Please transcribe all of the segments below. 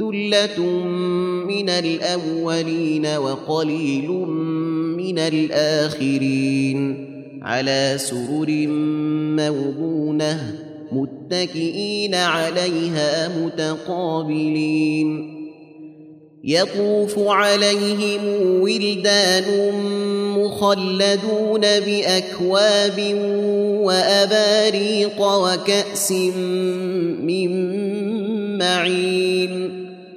ثلة من الأولين وقليل من الآخرين على سرر موضونة متكئين عليها متقابلين. يطوف عليهم ولدان مخلدون بأكواب وأباريق وكأس من معين.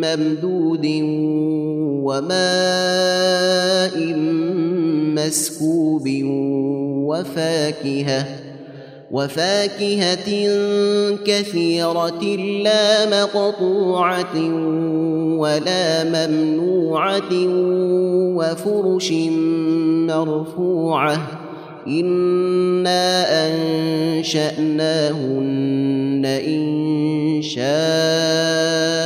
ممدود وماء مسكوب وفاكهة وفاكهة كثيرة لا مقطوعة ولا ممنوعة وفرش مرفوعة. إنا أنشأناهن إن شاء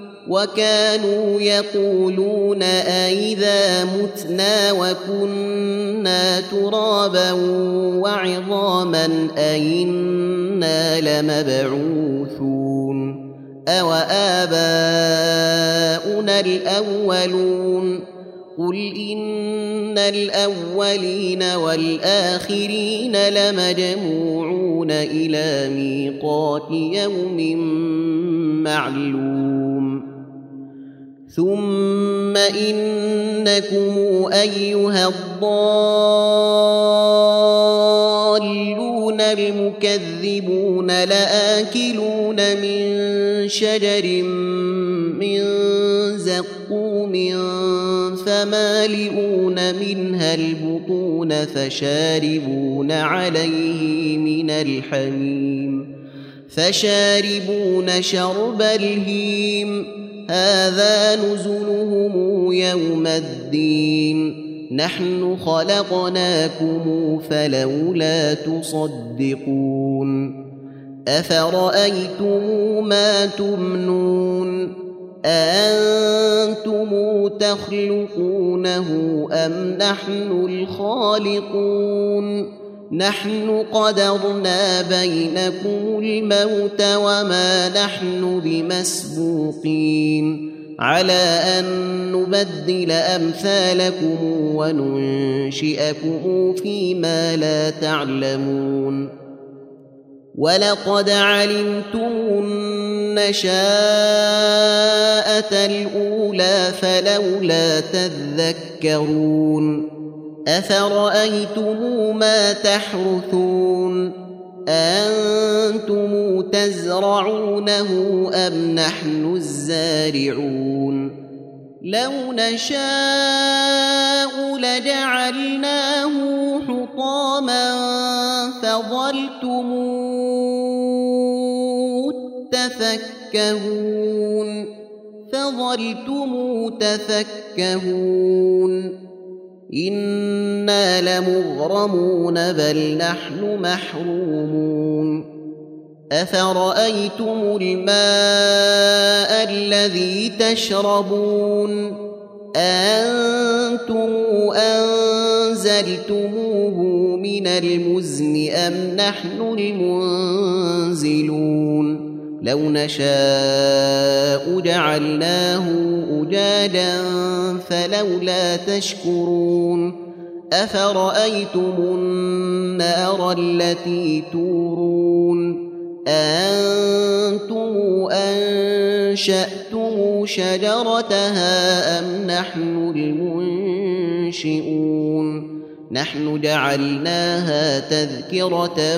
وكانوا يقولون أإذا متنا وكنا ترابا وعظاما أئنا لمبعوثون أو آباؤنا الأولون قل إن الأولين والآخرين لمجموعون إلى ميقات يوم معلوم ثم إنكم أيها الضالون المكذبون لآكلون من شجر من زقوم فمالئون منها البطون فشاربون عليه من الحميم فشاربون شرب الهيم هذا نزلهم يوم الدين. نحن خلقناكم فلولا تصدقون. أفرأيتم ما تمنون؟ أأنتم تخلقونه أم نحن الخالقون؟ نحن قدرنا بينكم الموت وما نحن بمسبوقين. على أن نبدل أمثالكم وننشئكم فيما لا تعلمون. ولقد علمتم النشاءة الأولى فلولا تذكرون. افرايتم ما تحرثون أنتم تزرعونه ام نحن الزارعون لو نشاء لجعلناه حطاما فظلتم تفكهون فظلتم تفكهون أنا لمغرمون بل نحن محرومون افرايتم الماء الذي تشربون أنتم انزلتموه من المزن ام نحن المنزلون لو نشاء جعلناه أجاجا فلولا تشكرون أفرأيتم النار التي تورون أنتم أنشأتم شجرتها أم نحن المنشئون نحن جعلناها تذكرة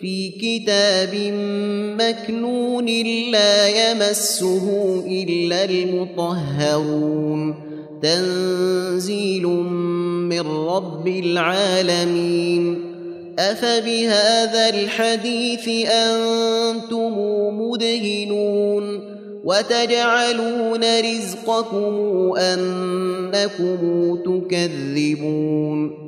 في كتاب مكنون لا يمسه إلا المطهرون. تنزيل من رب العالمين. أفبهذا الحديث أنتم مدهنون. وتجعلون رزقكم أنكم تكذبون.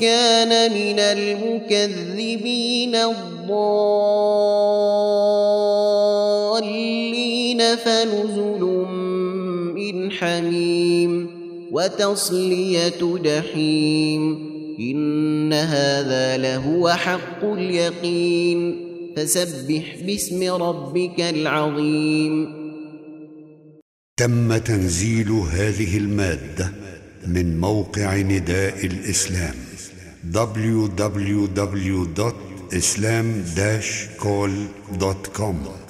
كان من المكذبين الضالين فنزل من حميم وتصلية جحيم إن هذا لهو حق اليقين فسبح باسم ربك العظيم تم تنزيل هذه المادة من موقع نداء الإسلام. www.islam-call.com